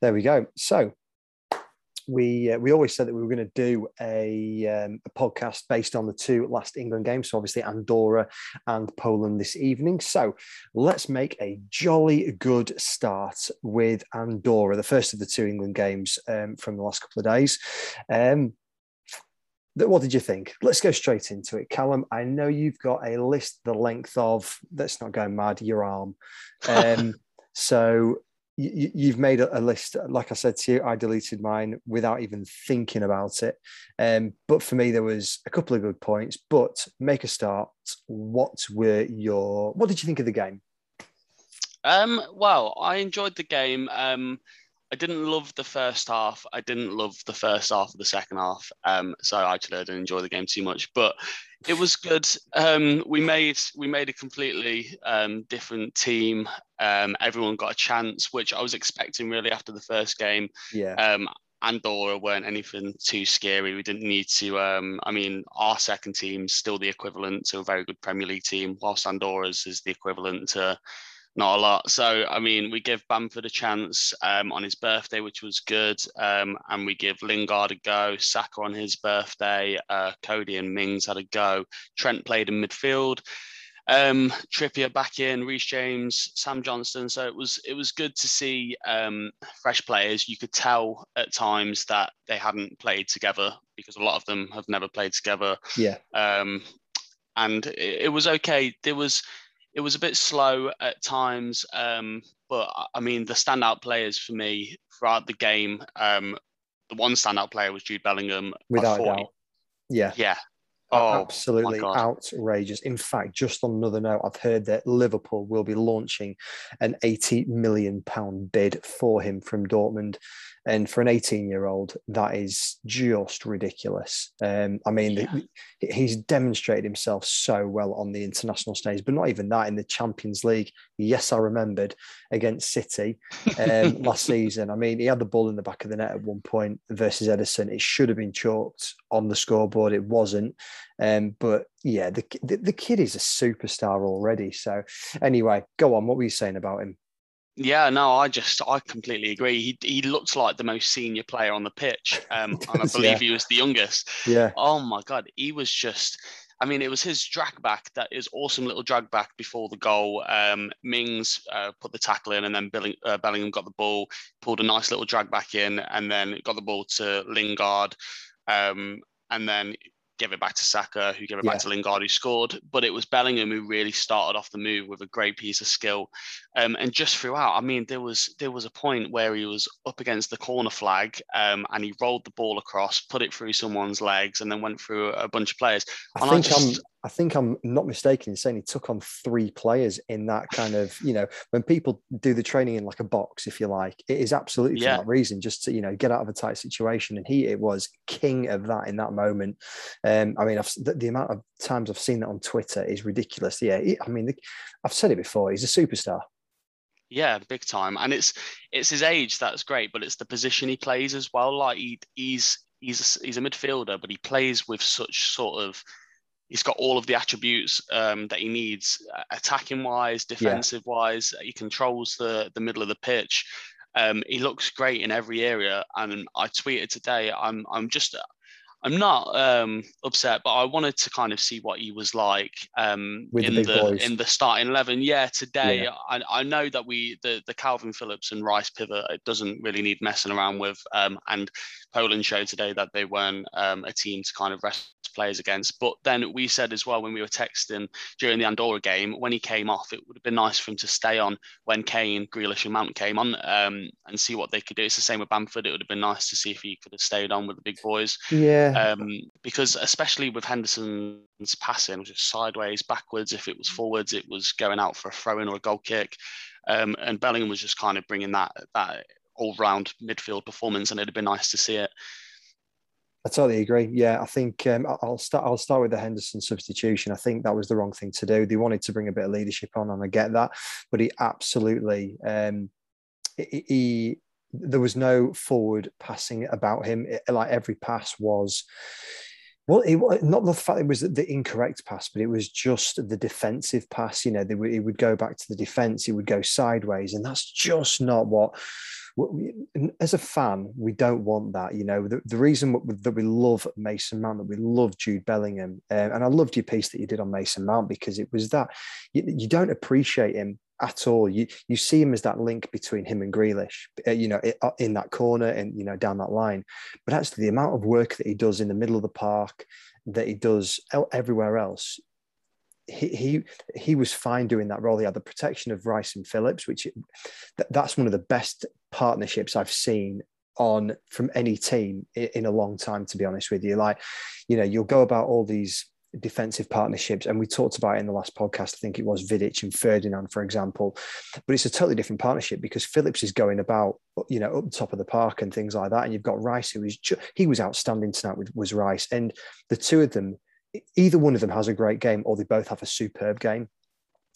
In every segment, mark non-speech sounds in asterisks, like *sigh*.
There we go. So we uh, we always said that we were going to do a, um, a podcast based on the two last England games, so obviously Andorra and Poland this evening. So let's make a jolly good start with Andorra, the first of the two England games um, from the last couple of days. Um, what did you think? Let's go straight into it, Callum. I know you've got a list the length of. Let's not go mad. Your arm. *laughs* Um, so you, have made a, list. Like I said to you, I deleted mine without even thinking about it. Um, but for me, there was a couple of good points. But make a start. What were your? What did you think of the game? Um, well, I enjoyed the game. Um, I didn't love the first half. I didn't love the first half of the second half. Um, so actually, I didn't enjoy the game too much. But it was good. Um, we made we made a completely um, different team. Um, everyone got a chance, which I was expecting really after the first game. Yeah. Um, Andorra weren't anything too scary. We didn't need to. Um, I mean, our second team's still the equivalent to a very good Premier League team, whilst Andorra's is the equivalent to not a lot. So, I mean, we give Bamford a chance um, on his birthday, which was good. Um, and we give Lingard a go, Saka on his birthday, uh, Coady and Mings had a go. Trent played in midfield. Um, Trippier back in, Reece James, Sam Johnstone. So it was it was good to see um, fresh players. You could tell at times that they hadn't played together because a lot of them have never played together. Yeah. Um, and it, it was okay. There was it was a bit slow at times, um, but I mean the standout players for me throughout the game. Um, the one standout player was Jude Bellingham. Without doubt. Yeah. Yeah. Oh, absolutely outrageous. In fact, just on another note, I've heard that Liverpool will be launching an 80 million pound bid for him from Dortmund. And for an 18 year old, that is just ridiculous. Um, I mean, yeah. the, he's demonstrated himself so well on the international stage, but not even that in the Champions League. Yes, I remembered against City um, *laughs* last season. I mean, he had the ball in the back of the net at one point versus Ederson. It should have been chalked on the scoreboard. It wasn't. Um, but yeah, the, the, the kid is a superstar already. So anyway, go on. What were you saying about him? Yeah, no, I just I completely agree. He he looked like the most senior player on the pitch, um, *laughs* and I believe yeah. he was the youngest. Yeah. Oh my god, he was just. I mean, it was his drag back that is awesome little drag back before the goal. Um, Mings uh, put the tackle in, and then Billing, uh, Bellingham got the ball, pulled a nice little drag back in, and then got the ball to Lingard, um, and then gave it back to Saka, who gave it yeah. back to Lingard, who scored. But it was Bellingham who really started off the move with a great piece of skill. Um, and just throughout, I mean, there was there was a point where he was up against the corner flag um, and he rolled the ball across, put it through someone's legs, and then went through a, bunch of players. I and think I just, I think I'm not mistaken in saying he took on three players in that kind of, you know, when people do the training in like a box, if you like, it is absolutely yeah. for that reason, just to, you know, get out of a tight situation. And he, it was king of that in that moment. Um, I mean, I've, the, the, amount of times I've seen that on Twitter is ridiculous. Yeah. He, I mean, the, I've said it before, he's a superstar. Yeah, big time. And it's, it's his age that's great, but it's the position he plays as well. Like he, he's, he's, a, he's a midfielder, but he plays with such sort of, he's got all of the attributes um, that he needs, uh, attacking wise, defensive yeah. wise. He controls the the middle of the pitch. Um, he looks great in every area. And I tweeted today, I'm I'm just I'm not um, upset, but I wanted to kind of see what he was like um, in the, the in the starting eleven. Yeah, today yeah. I, I know that we the the Kalvin Phillips and Rice pivot it doesn't really need messing around with, um, and Poland showed today that they weren't um, a team to kind of rest players against. But then we said as well when we were texting during the Andorra game, when he came off, it would have been nice for him to stay on when Kane, Grealish, and Mount came on um, and see what they could do. It's the same with Bamford. It would have been nice to see if he could have stayed on with the big boys. Yeah. Um, because especially with Henderson's passing, which just sideways, backwards. If it was forwards, it was going out for a throw in or a goal kick. Um, and Bellingham was just kind of bringing that that all round midfield performance, and it'd have been nice to see it. I totally agree. Yeah, I think um, I'll start. I'll start with the Henderson substitution. I think that was the wrong thing to do. They wanted to bring a bit of leadership on, and I get that. But he absolutely, um, he there was no forward passing about him. It, like every pass was, well, it, not the fact it was the incorrect pass, but it was just the defensive pass. You know, they, it would go back to the defense. It would go sideways, and that's just not what as a fan, we don't want that. You know, the, the reason that we love Mason Mount, that we love Jude Bellingham, uh, and I loved your piece that you did on Mason Mount because it was that you, you don't appreciate him at all. You you see him as that link between him and Grealish, uh, you know, uh, in that corner and you know down that line. But actually, the amount of work that he does in the middle of the park, that he does everywhere else, he he he was fine doing that role. He had the protection of Rice and Phillips, which that's one of the best partnerships I've seen on from any team in a long time. To be honest with you, like you know, you'll go about all these defensive partnerships, and we talked about it in the last podcast. I think it was Vidic and Ferdinand, for example. But it's a totally different partnership because Phillips is going about, you know, up the top of the park and things like that, and you've got Rice, who is he was outstanding tonight with was Rice, and the two of them either one of them has a great game or they both have a superb game.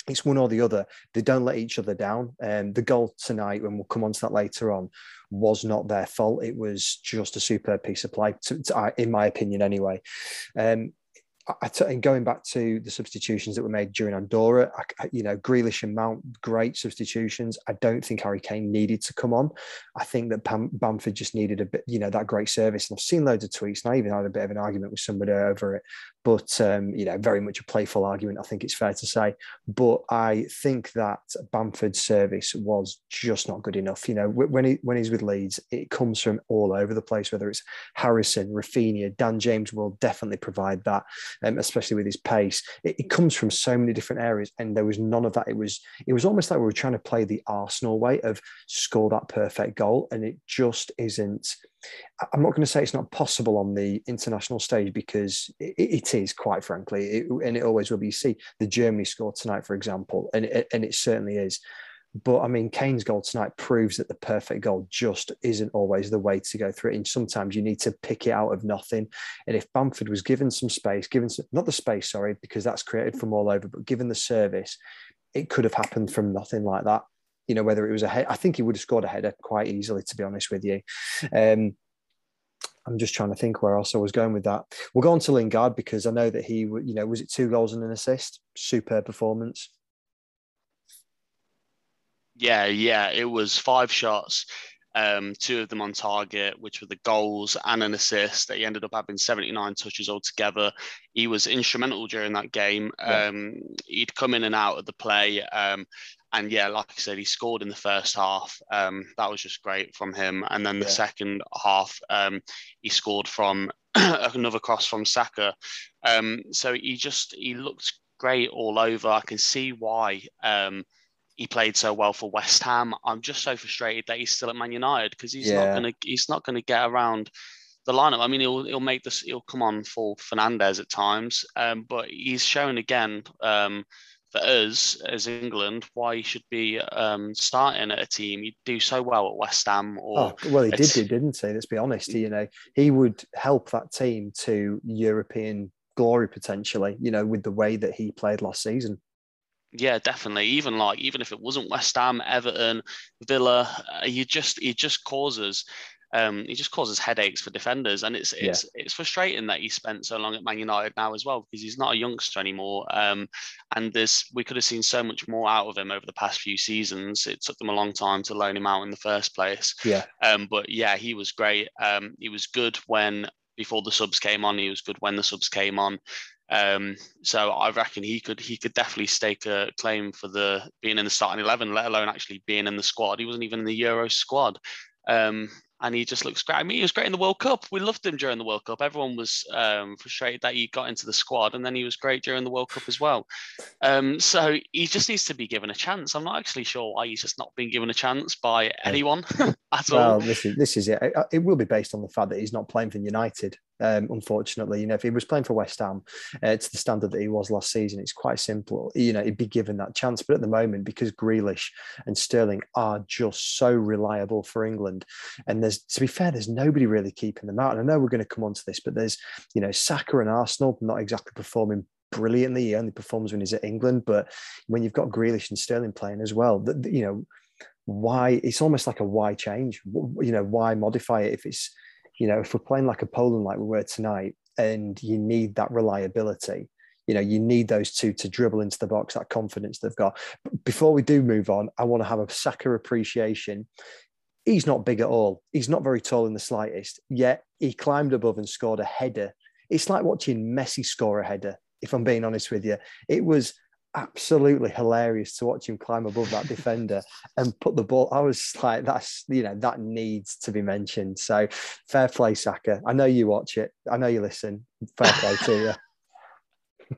It's one or the other. They don't let each other down. And um, the goal tonight, and we'll come on to that later on, was not their fault. It was just a superb piece of play, to, to, in my opinion, anyway. Um, I t- and going back to the substitutions that were made during Andorra, I, you know, Grealish and Mount, great substitutions. I don't think Harry Kane needed to come on. I think that Bam- Bamford just needed a bit, you know, that great service. And I've seen loads of tweets, and I even had a bit of an argument with somebody over it. But um, you know, very much a playful argument. I think it's fair to say. But I think that Bamford's service was just not good enough. You know, when he when he's with Leeds, it comes from all over the place. Whether it's Harrison, Raphinha, Dan James will definitely provide that um, especially with his pace. It, it, comes from so many different areas, and there was none of that. It was it was almost like we were trying to play the Arsenal way of score that perfect goal, and it just isn't. I'm not going to say it's not possible on the international stage because it, it is, quite frankly, it, and it always will be. You see the Germany score tonight, for example, and it, and it certainly is. But I mean, Kane's goal tonight proves that the perfect goal just isn't always the way to go through it. And sometimes you need to pick it out of nothing. And if Bamford was given some space, given some, not the space, sorry, because that's created from all over, but given the service, it could have happened from nothing like that. You know, whether it was a head, I think he would have scored a header quite easily, to be honest with you. Um, I'm just trying to think where else I was going with that. We'll go on to Lingard because I know that he, you know, was it two goals and an assist? Superb performance. Yeah, yeah, it was five shots, um, two of them on target, which were the goals and an assist. That he ended up having 79 touches altogether. He was instrumental during that game. Yeah. Um, he'd come in and out of the play. Um, and yeah, like I said, he scored in the first half. Um, that was just great from him. And then the yeah. second half, um, he scored from *clears throat* another cross from Saka. Um, so he just he looked great all over. I can see why um, he played so well for West Ham. I'm just so frustrated that he's still at Man United because he's yeah. not gonna he's not gonna get around the lineup. I mean, he'll he'll make this he'll come on for Fernandes at times, um, but he's shown again um, for us as England why he should be um, starting at a team. He'd do so well at West Ham. Or oh, well, he did, do, didn't he? Let's be honest. You know, he would help that team to European glory potentially. You know, with the way that he played last season. Yeah, definitely. Even like even if it wasn't West Ham, Everton, Villa, uh, he just he just causes um, he just causes headaches for defenders, and it's it's yeah. it's frustrating that he spent so long at Man United now as well because he's not a youngster anymore. Um, and this we could have seen so much more out of him over the past few seasons. It took them a long time to loan him out in the first place. Yeah. Um, but yeah, he was great. Um, he was good when before the subs came on. He was good when the subs came on. Um, so I reckon he could he could definitely stake a claim for the being in the starting eleven, let alone actually being in the squad. He wasn't even in the Euro squad. Um, and he just looks great. I mean, he was great in the World Cup. We loved him during the World Cup. Everyone was um, frustrated that he got into the squad, and then he was great during the World Cup as well. Um, so he just needs to be given a chance. I'm not actually sure why he's just not being given a chance by anyone *laughs* at well, all. Well, this is this is it. It will be based on the fact that he's not playing for United. Um, unfortunately, you know, if he was playing for West Ham uh, to the standard that he was last season, it's quite simple. You know, he'd be given that chance. But at the moment, because Grealish and Sterling are just so reliable for England, and there's to be fair, there's nobody really keeping them out. And I know we're going to come on to this, but there's you know Saka and Arsenal not exactly performing brilliantly. He only performs when he's at England, but when you've got Grealish and Sterling playing as well, that you know why it's almost like a why change. You know, why modify it if it's you know, if we're playing like a Poland like we were tonight, and you need that reliability, you know, you need those two to dribble into the box, that confidence they've got. Before we do move on, I want to have a Saka appreciation. he's not big at all. He's not very tall in the slightest. Yet he climbed above and scored a header. It's like watching Messi score a header. If I'm being honest with you, it was absolutely hilarious to watch him climb above that defender and put the ball. I was like, that's you know that needs to be mentioned. So fair play, Saka. I know you watch it. I know you listen. Fair play to you. *laughs*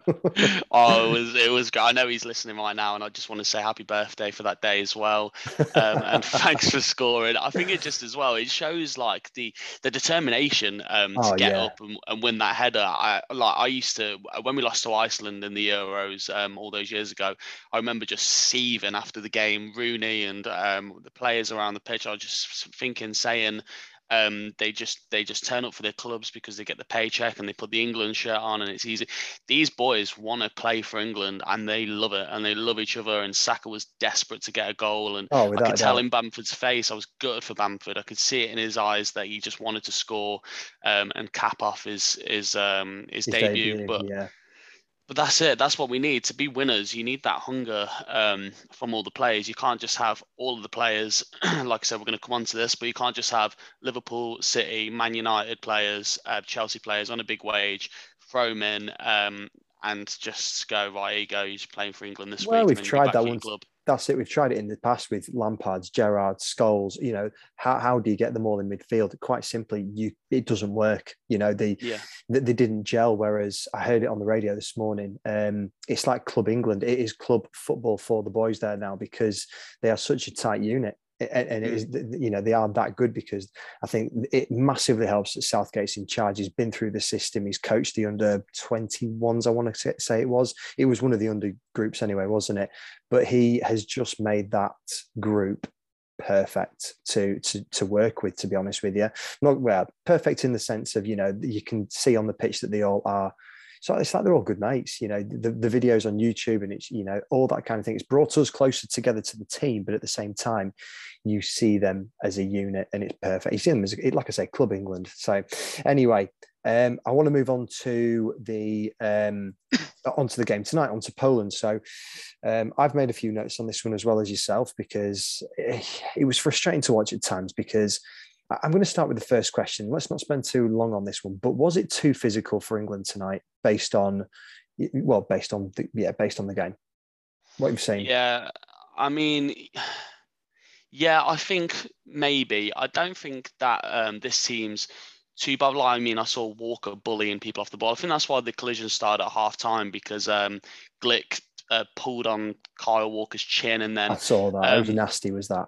*laughs* oh, it was it was great. I know he's listening right now, and I just want to say happy birthday for that day as well. Um, and *laughs* thanks for scoring. I think it just as well it shows like the the determination um, to oh, get yeah. up and, and, win that header. I like I used to when we lost to Iceland in the Euros um, all those years ago. I remember just seething after the game. Rooney and um, the players around the pitch. I was just thinking, saying um, they just they just turn up for their clubs because they get the paycheck and they put the England shirt on and it's easy. These boys want to play for England and they love it and they love each other. And Saka was desperate to get a goal and oh, I could tell in Bamford's face I was good for Bamford. I could see it in his eyes that he just wanted to score um, and cap off his his um, his, his debut. debut. But yeah but that's it. That's what we need to be winners. You need that hunger um, from all the players. You can't just have all of the players. *clears throat* like I said, we're going to come on to this, but you can't just have Liverpool, City, Man United players, uh, Chelsea players on a big wage, throw them in, um, and just go right. Here you go. You're playing for England this well, week. Well, we've tried that one. Club that's it. We've tried it in the past with Lampard's, Gerrard, Scholes. You know, how, how do you get them all in midfield? Quite simply, you it doesn't work. You know, they, yeah. they, they didn't gel. Whereas I heard it on the radio this morning. Um, it's like Club England. It is club football for the boys there now because they are such a tight unit and, and it is mm. you know they are that good because I think it massively helps that Southgate's in charge. He's been through the system. He's coached the under 21s. I want to say it was. It was one of the under groups anyway, wasn't it? But he has just made that group perfect to to to work with. To be honest with you, not well perfect in the sense of you know you can see on the pitch that they all are so it's like they're all good mates, you know. The, the videos on YouTube and it's you know all that kind of thing. It's brought us closer together to the team, but at the same time, you see them as a unit, and it's perfect. You see them as like I say, Club England. So anyway, um, I want to move on to the um, *coughs* onto the game tonight, onto Poland. So um, I've made a few notes on this one as well as yourself because it, it was frustrating to watch at times because I'm going to start with the first question. Let's not spend too long on this one, but was it too physical for England tonight based on, well, based on the, yeah, based on the game? What you've seen? Yeah, I mean, yeah, I think maybe. I don't think that um, this team's too bad. I mean, I saw Walker bullying people off the ball. I think that's why the collision started at half time because um, Glik uh, pulled on Kyle Walker's chin and then I saw that. Um, How nasty was that?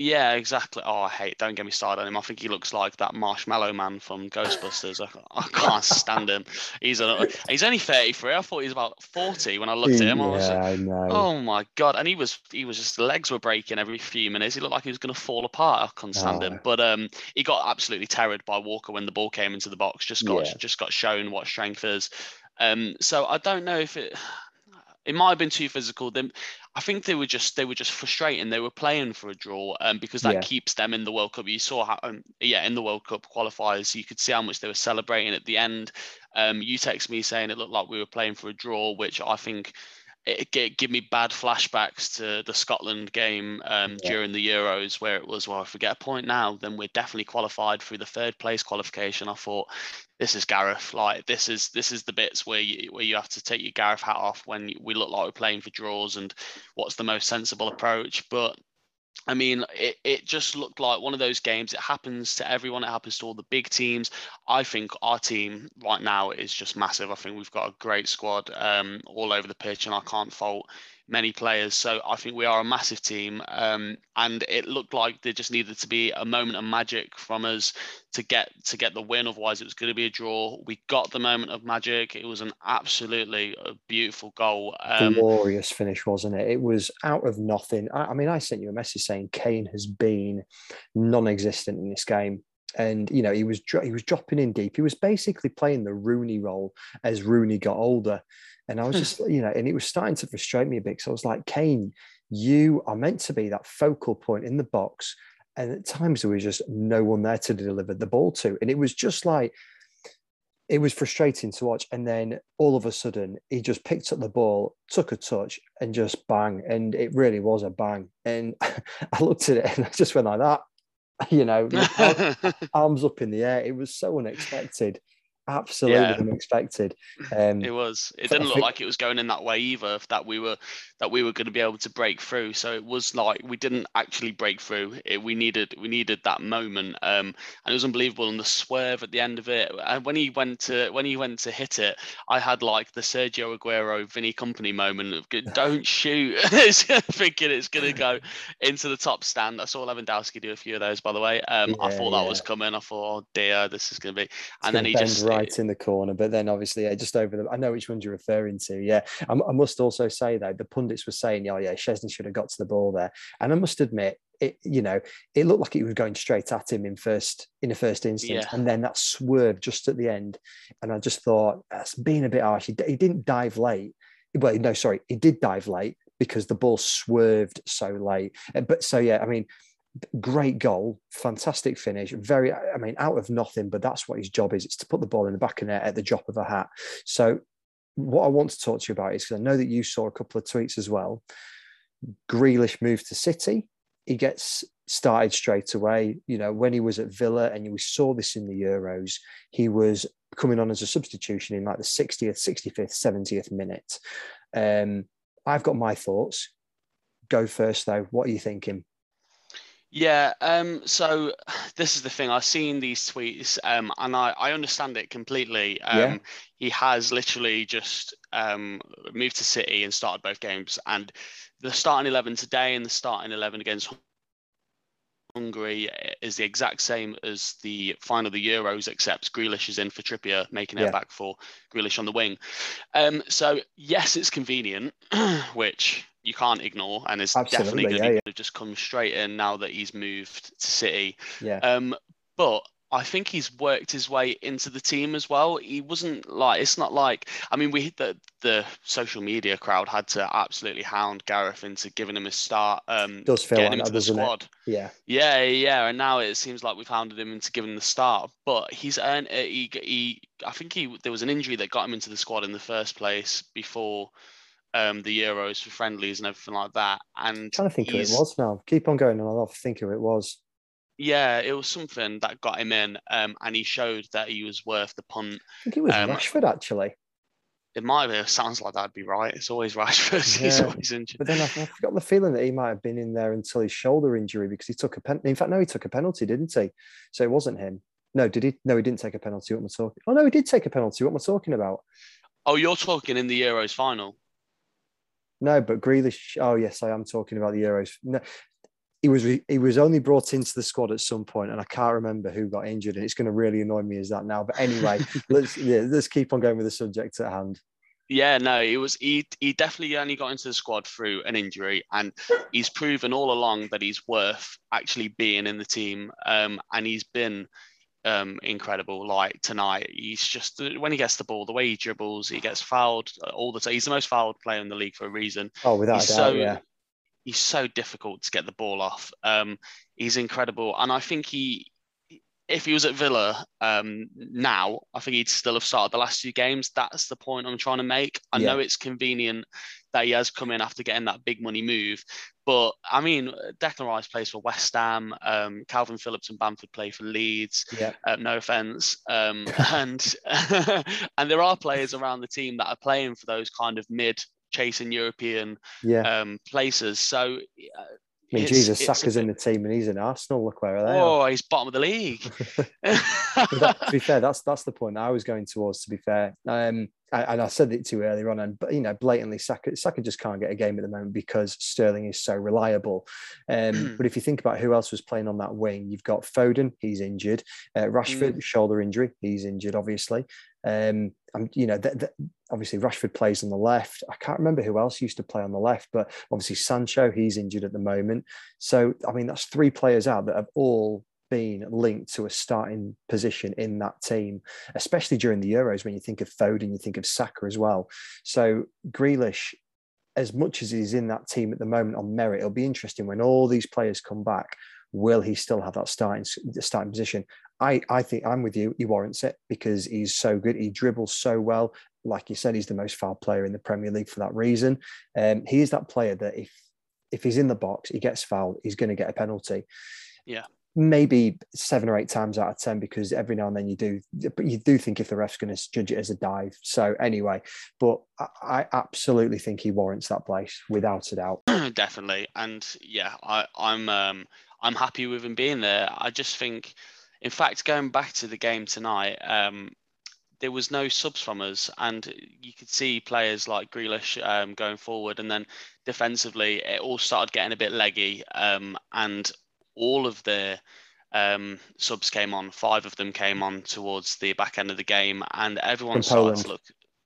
Yeah, exactly. Oh, I hate. Don't get me started on him. I think he looks like that marshmallow man from Ghostbusters. I, I can't stand him. He's a, he's only thirty three. I thought he was about forty when I looked at him. I was yeah, like, I know. Oh my god! And he was he was just legs were breaking every few minutes. He looked like he was going to fall apart. I couldn't stand oh. him. But um, he got absolutely terrored by Walker when the ball came into the box. Just got yeah. just got shown what strength is. Um, so I don't know if it it might have been too physical. Then I think they were just they were just frustrating. They were playing for a draw, um, because that yeah. keeps them in the World Cup. You saw how, um, yeah, in the World Cup qualifiers, you could see how much they were celebrating at the end. Um, you text me saying it looked like we were playing for a draw, which I think it, it give me bad flashbacks to the Scotland game um, yeah. during the Euros, where it was, well, if we get a point now, then we're definitely qualified through the third place qualification. I thought this is Gareth, like this is this is the bits where you where you have to take your Gareth hat off when we look like we're playing for draws and what's the most sensible approach. But I mean, it, it just looked like one of those games. It happens to everyone. It happens to all the big teams. I think our team right now is just massive. I think we've got a great squad um, all over the pitch, and I can't fault many players. So I think we are a massive team. Um, and it looked like there just needed to be a moment of magic from us to get to get the win. Otherwise, it was going to be a draw. We got the moment of magic. It was an absolutely uh, beautiful goal. Um, Glorious finish, wasn't it? It was out of nothing. I, I mean, I sent you a message saying Kane has been non-existent in this game and you know he was he was dropping in deep. He was basically playing the Rooney role as Rooney got older, and I was hmm. just, you know, and it was starting to frustrate me a bit. because I was like, Kane, you are meant to be that focal point in the box. And at times there was just no one there to deliver the ball to. And it was just like, it was frustrating to watch. And then all of a sudden, he just picked up the ball, took a touch, and just bang. And it really was a bang. And *laughs* I looked at it and I just went like that. *laughs* you know, *laughs* arms up in the air. It was so unexpected absolutely yeah. unexpected. *laughs* Um, it was. It didn't look like it was going in that way either. That we were that we were going to be able to break through. So it was like we didn't actually break through. It, we needed we needed that moment, um, and it was unbelievable. And the swerve at the end of it, and when he went to when he went to hit it, I had like the Sergio Aguero Vinny Kompany moment of don't *laughs* shoot, *laughs* thinking it's going to go into the top stand. I saw Lewandowski do a few of those, by the way. Um, yeah, I thought that yeah. was coming. I thought, oh dear, this is going to be, and then he just right in the corner, but then obviously yeah, just over the. I know which ones you're referring to. Yeah, I, I must also say though the pundits were saying, "Oh yeah, Szczesny should have got to the ball there," and I must admit, it you know it looked like it was going straight at him in first in the first instance, yeah. and then that swerve just at the end, and I just thought that's being a bit harsh. He, he didn't dive late. Well, no, sorry, he did dive late because the ball swerved so late. Eh, but so yeah, I mean, great goal, fantastic finish. Very, I mean, out of nothing, but that's what his job is. It's to put the ball in the back of net at the drop of a hat. So, what I want to talk to you about is because I know that you saw a couple of tweets as well. Grealish moved to City. He gets started straight away. You know, when he was at Villa, and we saw this in the Euros, he was coming on as a substitution in like the 60th, 65th, 70th minute. Um, I've got my thoughts. Go first, though. What are you thinking? Yeah, um, so *sighs* this is the thing. I've seen these tweets, um, and I, I understand it completely. Um, yeah. He has literally just um, moved to City and started both games, and the starting eleven today and the starting eleven against Hungary is the exact same as the final of the Euros, except Grealish is in for Trippier, making it yeah. back for Grealish on the wing. Um, so yes, it's convenient, *clears throat* which you can't ignore, and it's Absolutely, definitely going to yeah. just come straight in now that he's moved to City. Yeah. Um, but I think he's worked his way into the team as well. He wasn't like it's not like I mean we the the social media crowd had to absolutely hound Gareth into giving him a start. Um, Does feel getting like him that, to the squad. It? Yeah, yeah, yeah. And now it seems like we've hounded him into giving the start. But he's earned it. He, he I think he there was an injury that got him into the squad in the first place before um, the Euros for friendlies and everything like that. And I'm trying to think who it was now. Keep on going, and I'll think who it was. Yeah, it was something that got him in, um, and he showed that he was worth the punt. I think it was um, Rashford actually. It might be. Sounds like that'd be right. It's always *laughs* Rashford. Yeah. He's always injured. But then I, I got the feeling that he might have been in there until his shoulder injury because he took a pen. In fact, no, he took a penalty, didn't he? So it wasn't him. No, did he? No, he didn't take a penalty. What am I talking? Oh no, he did take a penalty. What am I talking about? Oh, you're talking in the Euros final. No, but Grealish. Oh yes, I am talking about the Euros. No, he was he was only brought into the squad at some point, and I can't remember who got injured, and it's going to really annoy me as that now. But anyway, *laughs* let's yeah, let's keep on going with the subject at hand. Yeah, no, he was he he definitely only got into the squad through an injury, and he's proven all along that he's worth actually being in the team. Um, and he's been um, incredible. Like tonight, he's just when he gets the ball, the way he dribbles, he gets fouled all the time. He's the most fouled player in the league for a reason. Oh, without he's doubt, so, yeah. He's so difficult to get the ball off. Um, he's incredible, and I think he, if he was at Villa um, now, I think he'd still have started the last two games. That's the point I'm trying to make. I yeah. know it's convenient that he has come in after getting that big money move. But I mean, Declan Rice plays for West Ham. Um, Kalvin Phillips and Bamford play for Leeds. Yeah. Uh, no offense. Um, *laughs* and *laughs* and there are players around the team that are playing for those kind of mid chasing European yeah. um, places. So uh, I mean, it's, Jesus, Saka's in the team and he's in Arsenal. Look where they oh, are. he's bottom of the league. *laughs* *laughs* that, to be fair, that's that's the point I was going towards. To be fair, um, and I said it too earlier on, and but you know, blatantly, Saka Saka just can't get a game at the moment because Sterling is so reliable. Um, but if you think about who else was playing on that wing, you've got Foden, he's injured. Uh, Rashford, mm. shoulder injury, he's injured, obviously. Um, and you know, th- th- obviously Rashford plays on the left. I can't remember who else used to play on the left, but obviously Sancho, he's injured at the moment. So I mean, that's three players out that have all been linked to a starting position in that team, especially during the Euros when you think of Foden, you think of Saka as well. So Grealish, as much as he's in that team at the moment on merit, it'll be interesting when all these players come back. Will he still have that starting starting position? I, I think I'm with you. He warrants it because he's so good. He dribbles so well. Like you said, he's the most foul player in the Premier League for that reason. Um, he is that player that if if he's in the box, he gets fouled, he's going to get a penalty. Yeah. maybe seven or eight times out of ten because every now and then you do but you do think if the ref's going to judge it as a dive so anyway but I, I, absolutely think he warrants that place without a doubt *clears throat* definitely and yeah I, i'm um i'm happy with him being there i just think in fact going back to the game tonight um there was no subs from us, and you could see players like Grealish um, going forward, and then defensively it all started getting a bit leggy, um, and all of the um, subs came on. Five of them came on towards the back end of the game, and everyone started to look.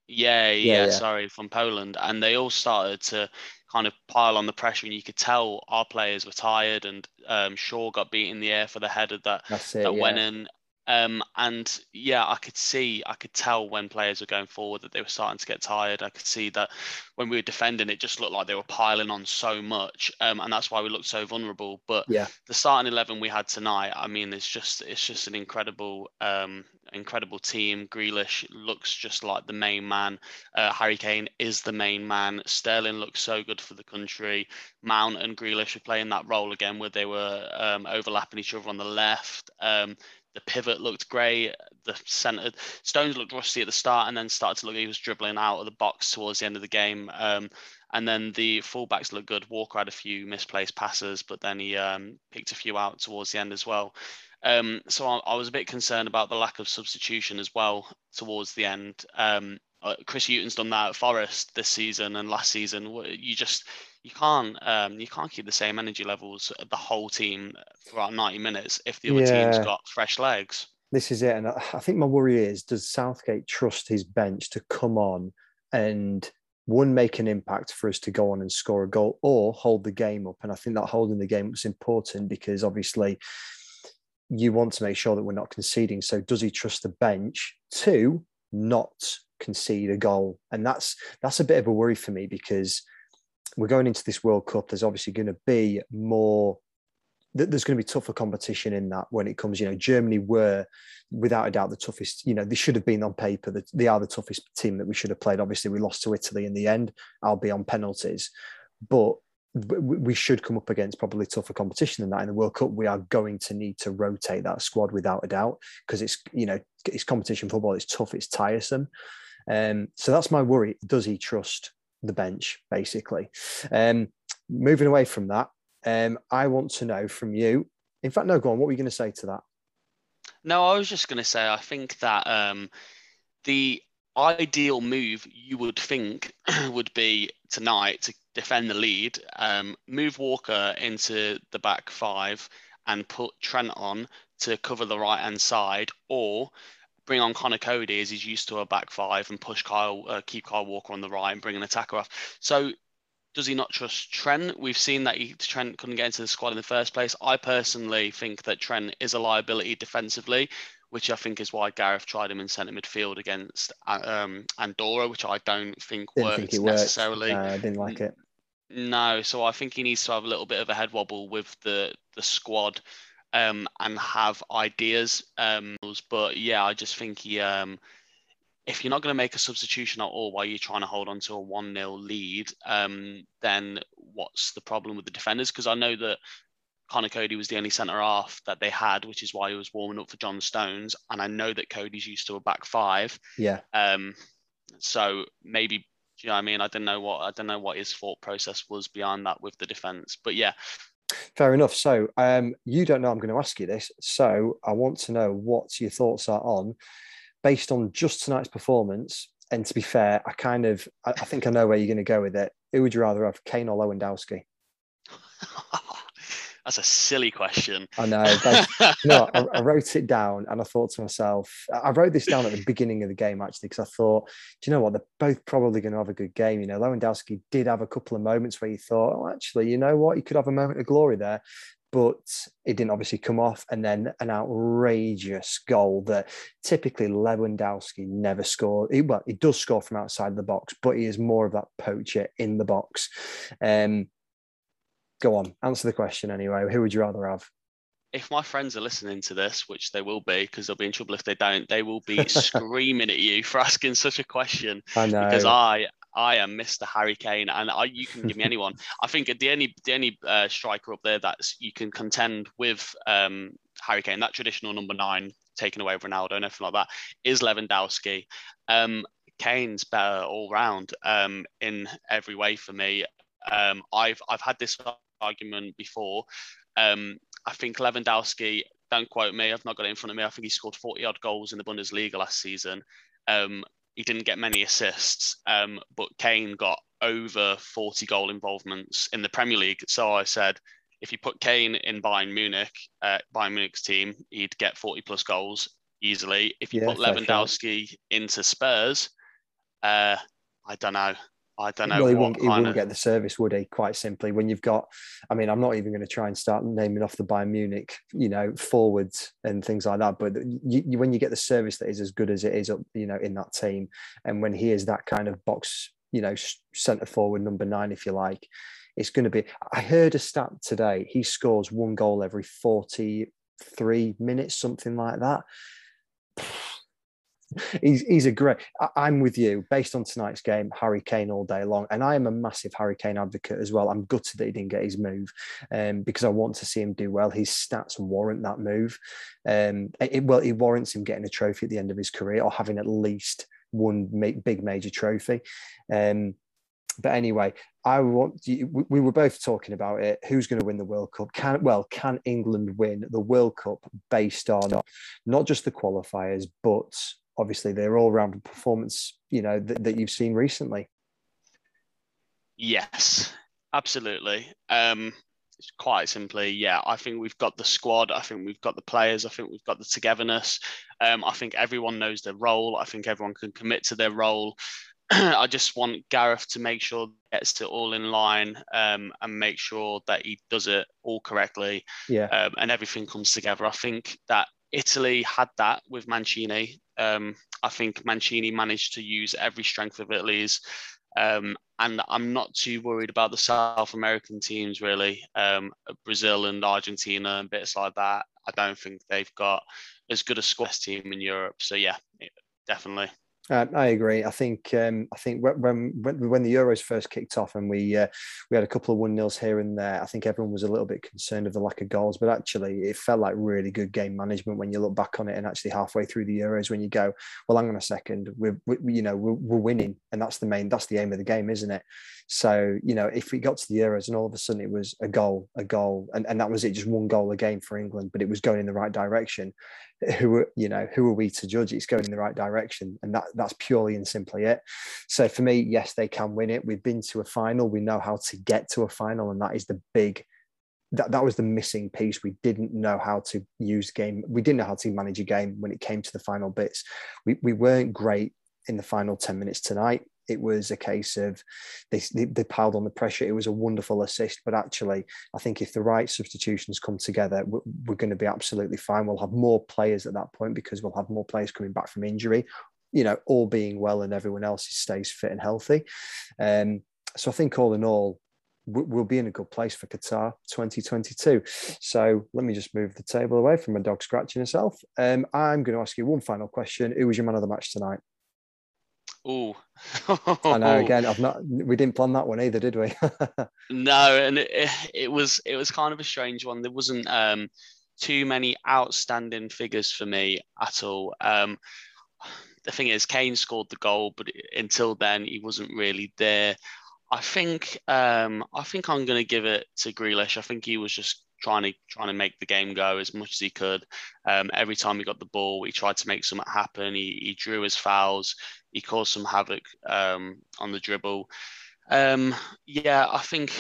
Yeah, yeah, yeah, yeah, sorry, from Poland, and they all started to kind of pile on the pressure, and you could tell our players were tired, and um, Shaw got beat in the air for the header that it, that yeah. went in, um, and yeah, I could see, I could tell when players were going forward that they were starting to get tired. I could see that when we were defending, it just looked like they were piling on so much, um, and that's why we looked so vulnerable. But yeah, the starting eleven we had tonight, I mean, it's just, it's just an incredible, um, incredible team. Grealish looks just like the main man. Uh, Harry Kane is the main man. Sterling looks so good for the country. Mount and Grealish are playing that role again, where they were um, overlapping each other on the left. The pivot looked great. The centre Stones looked rusty at the start, and then started to look. He was dribbling out of the box towards the end of the game. Um, and then the fullbacks looked good. Walker had a few misplaced passes, but then he um, picked a few out towards the end as well. Um, so I, I, was a bit concerned about the lack of substitution as well towards the end. Um, uh, Chris Hughton's done that at Forest this season and last season. You just you can't um, you can't keep the same energy levels the whole team throughout 90 minutes if the other yeah. team's got fresh legs. This is it, and I think my worry is: does Southgate trust his bench to come on and one make an impact for us to go on and score a goal, or hold the game up? And I think that holding the game up is important because obviously you want to make sure that we're not conceding. So does he trust the bench to not concede a goal? And that's that's a bit of a worry for me because we're going into this World Cup. There's obviously going to be more. There's going to be tougher competition in that when it comes. You know, Germany were, without a doubt, the toughest. You know, they should have been on paper. That they are the toughest team that we should have played. Obviously, we lost to Italy in the end. I'll be on penalties, but we should come up against probably tougher competition than that in the World Cup. We are going to need to rotate that squad without a doubt because it's you know it's competition football. It's tough. It's tiresome. Um, so that's my worry. Does he trust the bench, basically. Um, moving away from that, um, I want to know from you. In fact, no, go on. What were you going to say to that? No, I was just going to say, I think that um, the ideal move you would think *clears throat* would be tonight to defend the lead, um, move Walker into the back five and put Trent on to cover the right hand side, or bring on Conor Coady as he's used to a back five and push Kyle, uh, keep Kyle Walker on the right and bring an attacker off. So does he not trust Trent? We've seen that he, Trent couldn't get into the squad in the first place. I personally think that Trent is a liability defensively, which I think is why Gareth tried him in centre midfield against uh, um, Andorra, which I don't think didn't worked think necessarily. No, I didn't like it. No, so I think he needs to have a little bit of a head wobble with the the squad um, and have ideas. Um, but yeah, I just think he, um, if you're not going to make a substitution at all while you're trying to hold on to a 1 0 lead, um, then what's the problem with the defenders? Because I know that Conor Coady was the only centre half that they had, which is why he was warming up for John Stones. And I know that Coady's used to a back five. Yeah. Um, so maybe you know what I mean? I don't know what I don't know what his thought process was beyond that with the defense. But yeah, Fair enough. So um, you don't know I'm going to ask you this. So I want to know what your thoughts are on, based on just tonight's performance. And to be fair, I kind of I, I think I know where you're going to go with it. Who would you rather have, Kane or Lewandowski? That's a silly question. I know. But, *laughs* no, I, I, wrote it down and I thought to myself, I wrote this down at the beginning of the game actually, because I thought, do you know what? They're both probably going to have a good game. You know, Lewandowski did have a couple of moments where you thought, oh, actually, you know what? He could have a moment of glory there. But it didn't obviously come off. And then an outrageous goal that typically Lewandowski never scored. He, well, he does score from outside the box, but he is more of that poacher in the box. Um, go on, answer the question anyway. Who would you rather have? If my friends are listening to this, which they will be, because they'll be in trouble if they don't, they will be *laughs* screaming at you for asking such a question. I know. Because I I am Mr. Harry Kane, and I, you can give me *laughs* anyone. I think the only the only uh, striker up there that you can contend with um, Harry Kane, that traditional number nine, taking away Ronaldo, and everything like that, is Lewandowski. Um, Kane's better all round um, in every way for me. Um, I've I've had this argument before. Um, I think Lewandowski. Don't quote me. I've not got it in front of me. I think he scored 40 odd goals in the Bundesliga last season. Um, he didn't get many assists, um, but Kane got over 40 goal involvements in the Premier League. So I said, if you put Kane in Bayern Munich, uh, Bayern Munich's team, he'd get 40 plus goals easily. If you yeah, put Lewandowski into Spurs, uh, I don't know. I don't know. Well, he, wouldn't, he wouldn't, get the service, would he? Quite simply, when you've got, I mean, I'm not even going to try and start naming off the Bayern Munich, you know, forwards and things like that. But you, you, when you get the service that is as good as it is, up, you know, in that team, and when he is that kind of box, you know, centre forward number nine, if you like, it's going to be. I heard a stat today. He scores one goal every 43 minutes, something like that he's he's a great. I, am with you. Based on tonight's game, Harry Kane all day long, and I am a massive Harry Kane advocate as well. I'm gutted that he didn't get his move, um, because I want to see him do well. His stats warrant that move. Um, it, well, it warrants him getting a trophy at the end of his career or having at least one big major trophy. Um, but anyway, I want we were both talking about it. Who's going to win the World Cup? Can well, can England win the World Cup based on not just the qualifiers, but obviously their all-round performance, you know, that, that you've seen recently. Yes, absolutely. Um, quite simply, yeah, I think we've got the squad. I think we've got the players. I think we've got the togetherness. Um, I think everyone knows their role. I think everyone can commit to their role. *clears throat* I just want Gareth to make sure gets it all in line um, and make sure that he does it all correctly. Yeah. Um, and everything comes together. I think that Italy had that with Mancini. Um, I think Mancini managed to use every strength of Italy's. Um, and I'm not too worried about the South American teams, really. Um, Brazil and Argentina and bits like that. I don't think they've got as good a squad team in Europe. So, yeah, definitely. Uh, I agree. I think um, I think when, when when the Euros first kicked off and we uh, we had a couple of one nils here and there, I think everyone was a little bit concerned of the lack of goals. But actually, it felt like really good game management when you look back on it. And actually, halfway through the Euros, when you go, well, hang on a second, we're we, you know we're, we're winning, and that's the main that's the aim of the game, isn't it? So you know, if we got to the Euros and all of a sudden it was a goal, a goal, and, and that was it, just one goal a game for England, but it was going in the right direction who you know who are we to judge? It's going in the right direction and that that's purely and simply it. So for me yes they can win it. We've been to a final. We know how to get to a final and that is the big that, that was the missing piece. We didn't know how to use game we didn't know how to manage a game when it came to the final bits. We, we weren't great in the final 10 minutes tonight it was a case of they, they piled on the pressure. It was a wonderful assist, but actually, I think if the right substitutions come together, we're, we're going to be absolutely fine. We'll have more players at that point because we'll have more players coming back from injury. You know, all being well and everyone else stays fit and healthy. Um, so I think all in all, we'll be in a good place for Qatar 2022. So let me just move the table away from my dog scratching herself. Um, I'm going to ask you one final question. Who was your man of the match tonight? Oh, I know. *laughs* Again, I've not. We didn't plan that one either, did we? *laughs* no, and it, it was it was kind of a strange one. There wasn't um, too many outstanding figures for me at all. Um, the thing is, Kane scored the goal, but until then, he wasn't really there. I think um, I think I'm going to give it to Grealish. I think he was just trying to trying to make the game go as much as he could. Um, every time he got the ball, he tried to make something happen. He, he drew his fouls. He caused some havoc um, on the dribble. Um, yeah, I think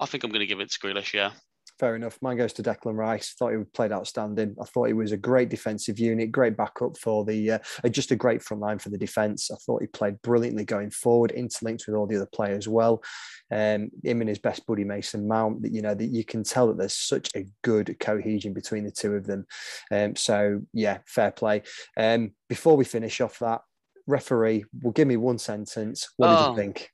I think I'm going to give it to Grealish. Yeah fair enough. Mine goes to Declan Rice. I thought he played outstanding. I thought he was a great defensive unit, great backup for the, uh, just a great front line for the defence. I thought he played brilliantly going forward, interlinked with all the other players well. Um, him and his best buddy Mason Mount. That you know that you can tell that there's such a good cohesion between the two of them. Um, so yeah, fair play. Um, before we finish off that, referee will give me one sentence. What oh. did you oh. think?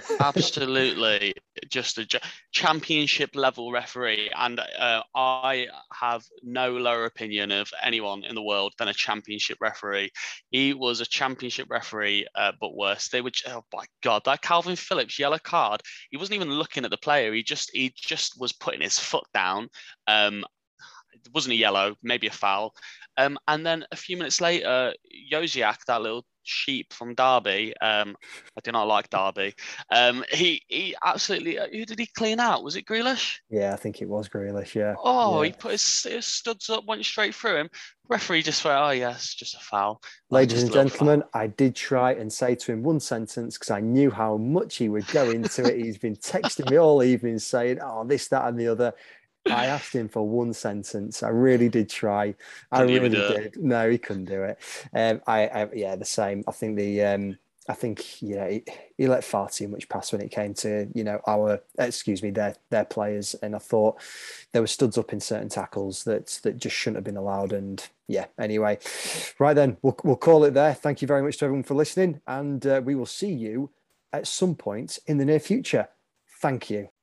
*laughs* Absolutely just a championship level referee, and uh, I have no lower opinion of anyone in the world than a championship referee. He was a championship referee, uh, but worse. They would. Oh my god, that Kalvin Phillips yellow card. He wasn't even looking at the player. He just he just was putting his foot down. Um, it wasn't a yellow, maybe a foul. Um, and then a few minutes later, Jóźwiak, that little sheep from Derby. Um, I do not like Derby. Um, he he absolutely. Uh, who did he clean out? Was it Grealish? Yeah, I think it was Grealish. Yeah. Oh, yeah. he put his, his, studs up, went straight through him. Referee just went, "Oh yes, just a foul." Ladies and gentlemen, I did try and say to him one sentence because I knew how much he would go into it. He's been texting me all evening saying, "Oh, this, that, and the other." I asked him for one sentence. I really did try. I really did. No, he couldn't do it. Um, I, I, yeah, the same. I think the um, I think you know he, he, let far too much pass when it came to you know our excuse me their their players, and I thought there were studs up in certain tackles that that just shouldn't have been allowed. And yeah, anyway, right then we'll we'll call it there. Thank you very much to everyone for listening, and uh, we will see you at some point in the near future. Thank you.